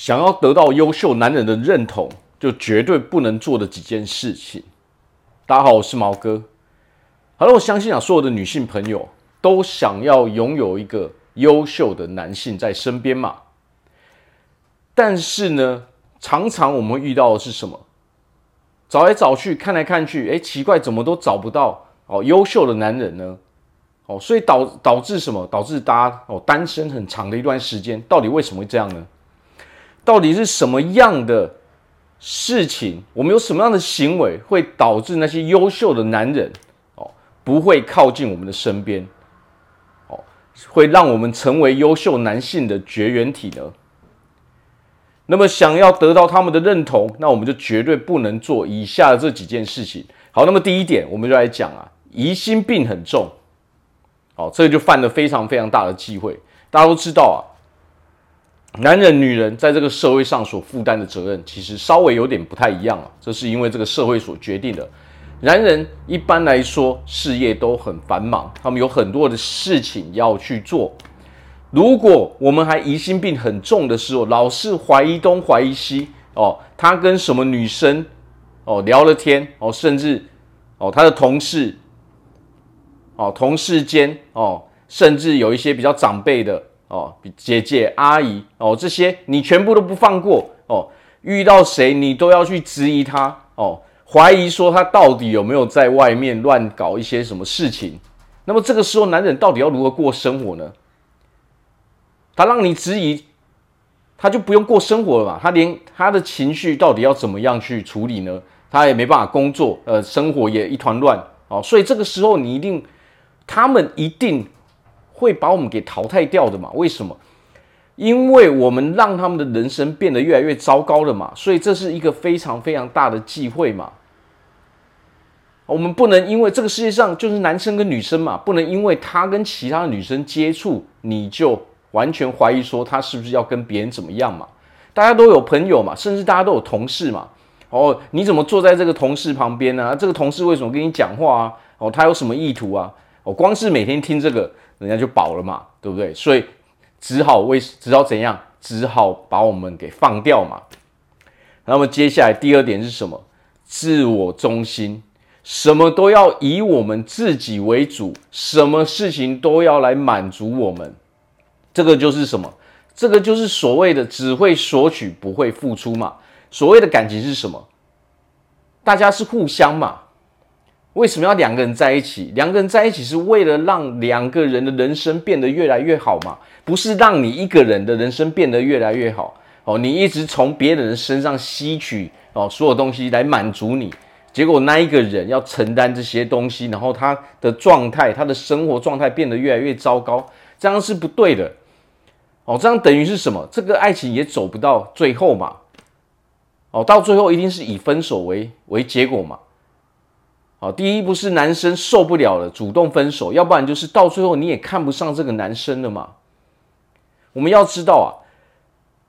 想要得到优秀男人的认同，就绝对不能做的几件事情。大家好，我是毛哥。好了，我相信啊，所有的女性朋友都想要拥有一个优秀的男性在身边嘛。但是呢，常常我们会遇到的是什么？找来找去，看来看去，哎，奇怪，怎么都找不到哦优秀的男人呢？哦，所以导导致什么？导致大家哦单身很长的一段时间，到底为什么会这样呢？到底是什么样的事情？我们有什么样的行为会导致那些优秀的男人哦不会靠近我们的身边？哦，会让我们成为优秀男性的绝缘体呢？那么想要得到他们的认同，那我们就绝对不能做以下的这几件事情。好，那么第一点，我们就来讲啊，疑心病很重。哦，这个就犯了非常非常大的忌讳。大家都知道啊。男人、女人在这个社会上所负担的责任，其实稍微有点不太一样啊。这是因为这个社会所决定的。男人一般来说事业都很繁忙，他们有很多的事情要去做。如果我们还疑心病很重的时候，老是怀疑东怀疑西哦，他跟什么女生哦聊了天哦，甚至哦他的同事哦同事间哦，甚至有一些比较长辈的。哦，姐姐、阿姨哦，这些你全部都不放过哦。遇到谁你都要去质疑他哦，怀疑说他到底有没有在外面乱搞一些什么事情。那么这个时候，男人到底要如何过生活呢？他让你质疑，他就不用过生活了嘛？他连他的情绪到底要怎么样去处理呢？他也没办法工作，呃，生活也一团乱哦。所以这个时候，你一定，他们一定。会把我们给淘汰掉的嘛？为什么？因为我们让他们的人生变得越来越糟糕了嘛。所以这是一个非常非常大的忌讳嘛。我们不能因为这个世界上就是男生跟女生嘛，不能因为他跟其他的女生接触，你就完全怀疑说他是不是要跟别人怎么样嘛？大家都有朋友嘛，甚至大家都有同事嘛。哦，你怎么坐在这个同事旁边呢？这个同事为什么跟你讲话啊？哦，他有什么意图啊？哦，光是每天听这个。人家就饱了嘛，对不对？所以只好为只好怎样？只好把我们给放掉嘛。那么接下来第二点是什么？自我中心，什么都要以我们自己为主，什么事情都要来满足我们。这个就是什么？这个就是所谓的只会索取不会付出嘛。所谓的感情是什么？大家是互相嘛。为什么要两个人在一起？两个人在一起是为了让两个人的人生变得越来越好嘛？不是让你一个人的人生变得越来越好哦。你一直从别的人身上吸取哦所有东西来满足你，结果那一个人要承担这些东西，然后他的状态、他的生活状态变得越来越糟糕，这样是不对的哦。这样等于是什么？这个爱情也走不到最后嘛？哦，到最后一定是以分手为为结果嘛？好，第一不是男生受不了了，主动分手，要不然就是到最后你也看不上这个男生了嘛。我们要知道啊，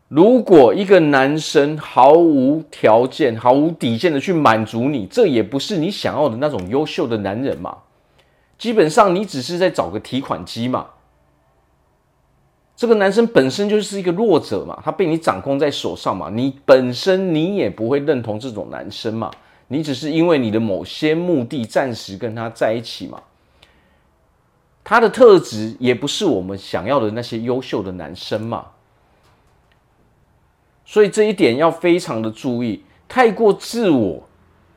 如果一个男生毫无条件、毫无底线的去满足你，这也不是你想要的那种优秀的男人嘛。基本上你只是在找个提款机嘛。这个男生本身就是一个弱者嘛，他被你掌控在手上嘛，你本身你也不会认同这种男生嘛。你只是因为你的某些目的暂时跟他在一起嘛？他的特质也不是我们想要的那些优秀的男生嘛？所以这一点要非常的注意，太过自我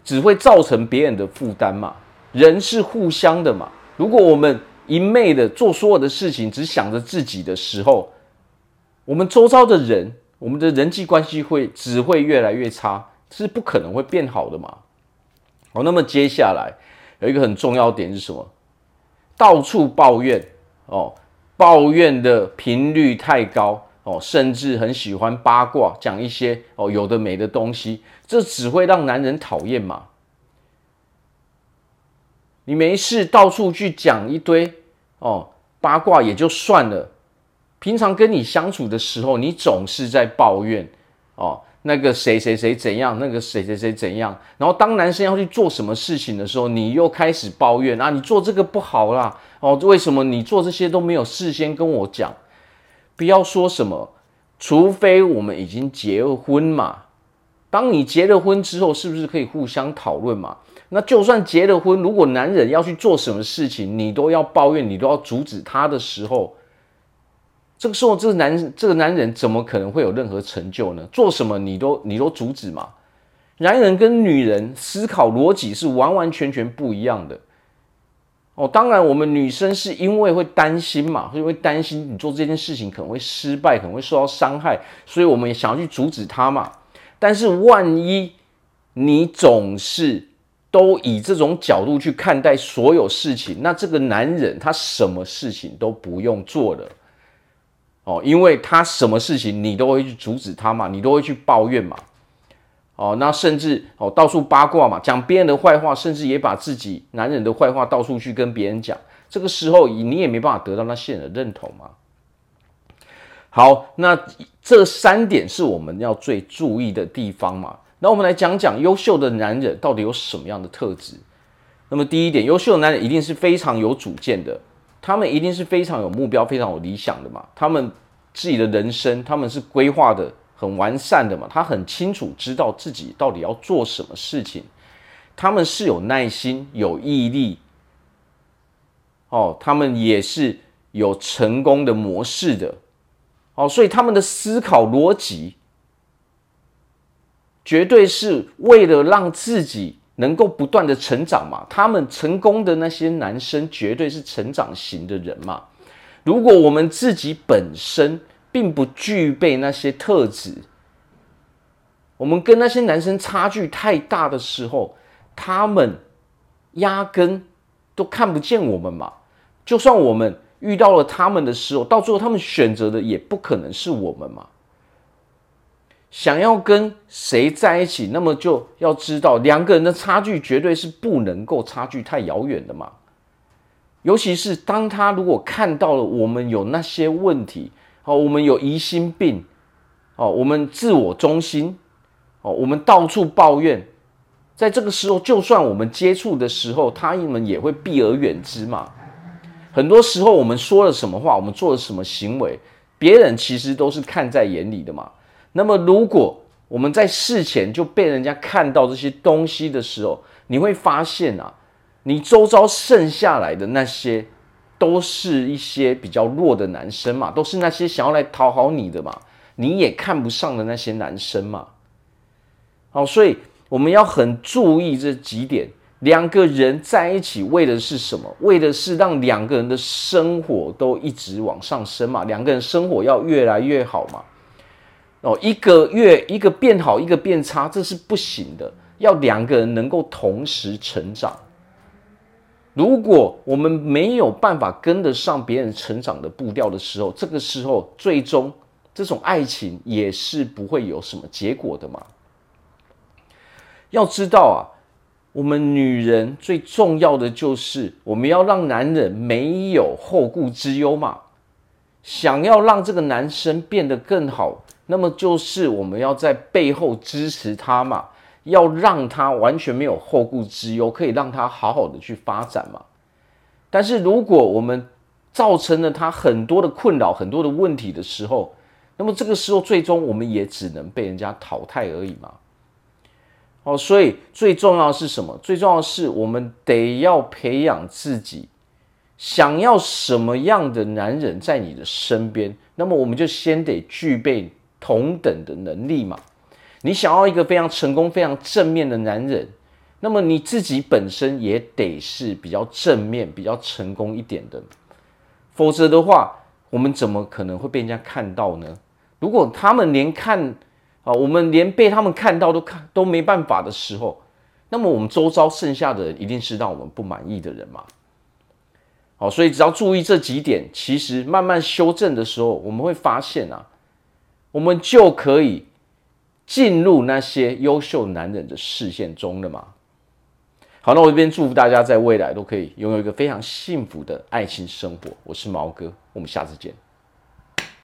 只会造成别人的负担嘛。人是互相的嘛，如果我们一昧的做所有的事情只想着自己的时候，我们周遭的人，我们的人际关系会只会越来越差，是不可能会变好的嘛。好，那么接下来有一个很重要点是什么？到处抱怨哦，抱怨的频率太高哦，甚至很喜欢八卦，讲一些哦有的没的东西，这只会让男人讨厌嘛。你没事到处去讲一堆哦八卦也就算了，平常跟你相处的时候，你总是在抱怨哦。那个谁谁谁怎样，那个谁谁谁怎样，然后当男生要去做什么事情的时候，你又开始抱怨啊，你做这个不好啦，哦，为什么你做这些都没有事先跟我讲？不要说什么除非我们已经结婚嘛。当你结了婚之后，是不是可以互相讨论嘛？那就算结了婚，如果男人要去做什么事情，你都要抱怨，你都要阻止他的时候，这个时候这个男这个男人怎么可能会有任何成就呢？做什么你都你都阻止嘛？男人跟女人思考逻辑是完完全全不一样的。哦，当然我们女生是因为会担心嘛，会因为担心你做这件事情可能会失败，可能会受到伤害，所以我们想要去阻止他嘛。但是万一你总是都以这种角度去看待所有事情，那这个男人他什么事情都不用做了哦，因为他什么事情你都会去阻止他嘛，你都会去抱怨嘛，哦，那甚至哦到处八卦嘛，讲别人的坏话，甚至也把自己男人的坏话到处去跟别人讲，这个时候你也没办法得到那些人的认同嘛。好，那这三点是我们要最注意的地方嘛。那我们来讲讲优秀的男人到底有什么样的特质。那么第一点，优秀的男人一定是非常有主见的，他们一定是非常有目标、非常有理想的嘛。他们自己的人生，他们是规划的很完善的嘛。他很清楚知道自己到底要做什么事情，他们是有耐心、有毅力。哦，他们也是有成功的模式的。哦，所以他们的思考逻辑，绝对是为了让自己能够不断的成长嘛。他们成功的那些男生，绝对是成长型的人嘛。如果我们自己本身并不具备那些特质，我们跟那些男生差距太大的时候，他们压根都看不见我们嘛。就算我们。遇到了他们的时候，到最后他们选择的也不可能是我们嘛。想要跟谁在一起，那么就要知道两个人的差距绝对是不能够差距太遥远的嘛。尤其是当他如果看到了我们有那些问题，哦，我们有疑心病，哦，我们自我中心，哦，我们到处抱怨，在这个时候，就算我们接触的时候，他们也会避而远之嘛。很多时候，我们说了什么话，我们做了什么行为，别人其实都是看在眼里的嘛。那么，如果我们在事前就被人家看到这些东西的时候，你会发现啊，你周遭剩下来的那些，都是一些比较弱的男生嘛，都是那些想要来讨好你的嘛，你也看不上的那些男生嘛。好，所以我们要很注意这几点。两个人在一起为的是什么？为的是让两个人的生活都一直往上升嘛，两个人生活要越来越好嘛。哦，一个月一个变好，一个变差，这是不行的。要两个人能够同时成长。如果我们没有办法跟得上别人成长的步调的时候，这个时候最终这种爱情也是不会有什么结果的嘛。要知道啊。我们女人最重要的就是，我们要让男人没有后顾之忧嘛。想要让这个男生变得更好，那么就是我们要在背后支持他嘛，要让他完全没有后顾之忧，可以让他好好的去发展嘛。但是如果我们造成了他很多的困扰、很多的问题的时候，那么这个时候最终我们也只能被人家淘汰而已嘛。哦，所以最重要的是什么？最重要的是我们得要培养自己，想要什么样的男人在你的身边，那么我们就先得具备同等的能力嘛。你想要一个非常成功、非常正面的男人，那么你自己本身也得是比较正面、比较成功一点的，否则的话，我们怎么可能会被人家看到呢？如果他们连看啊，我们连被他们看到都看都没办法的时候，那么我们周遭剩下的人一定是让我们不满意的人嘛。好，所以只要注意这几点，其实慢慢修正的时候，我们会发现啊，我们就可以进入那些优秀男人的视线中了嘛。好，那我这边祝福大家在未来都可以拥有一个非常幸福的爱情生活。我是毛哥，我们下次见。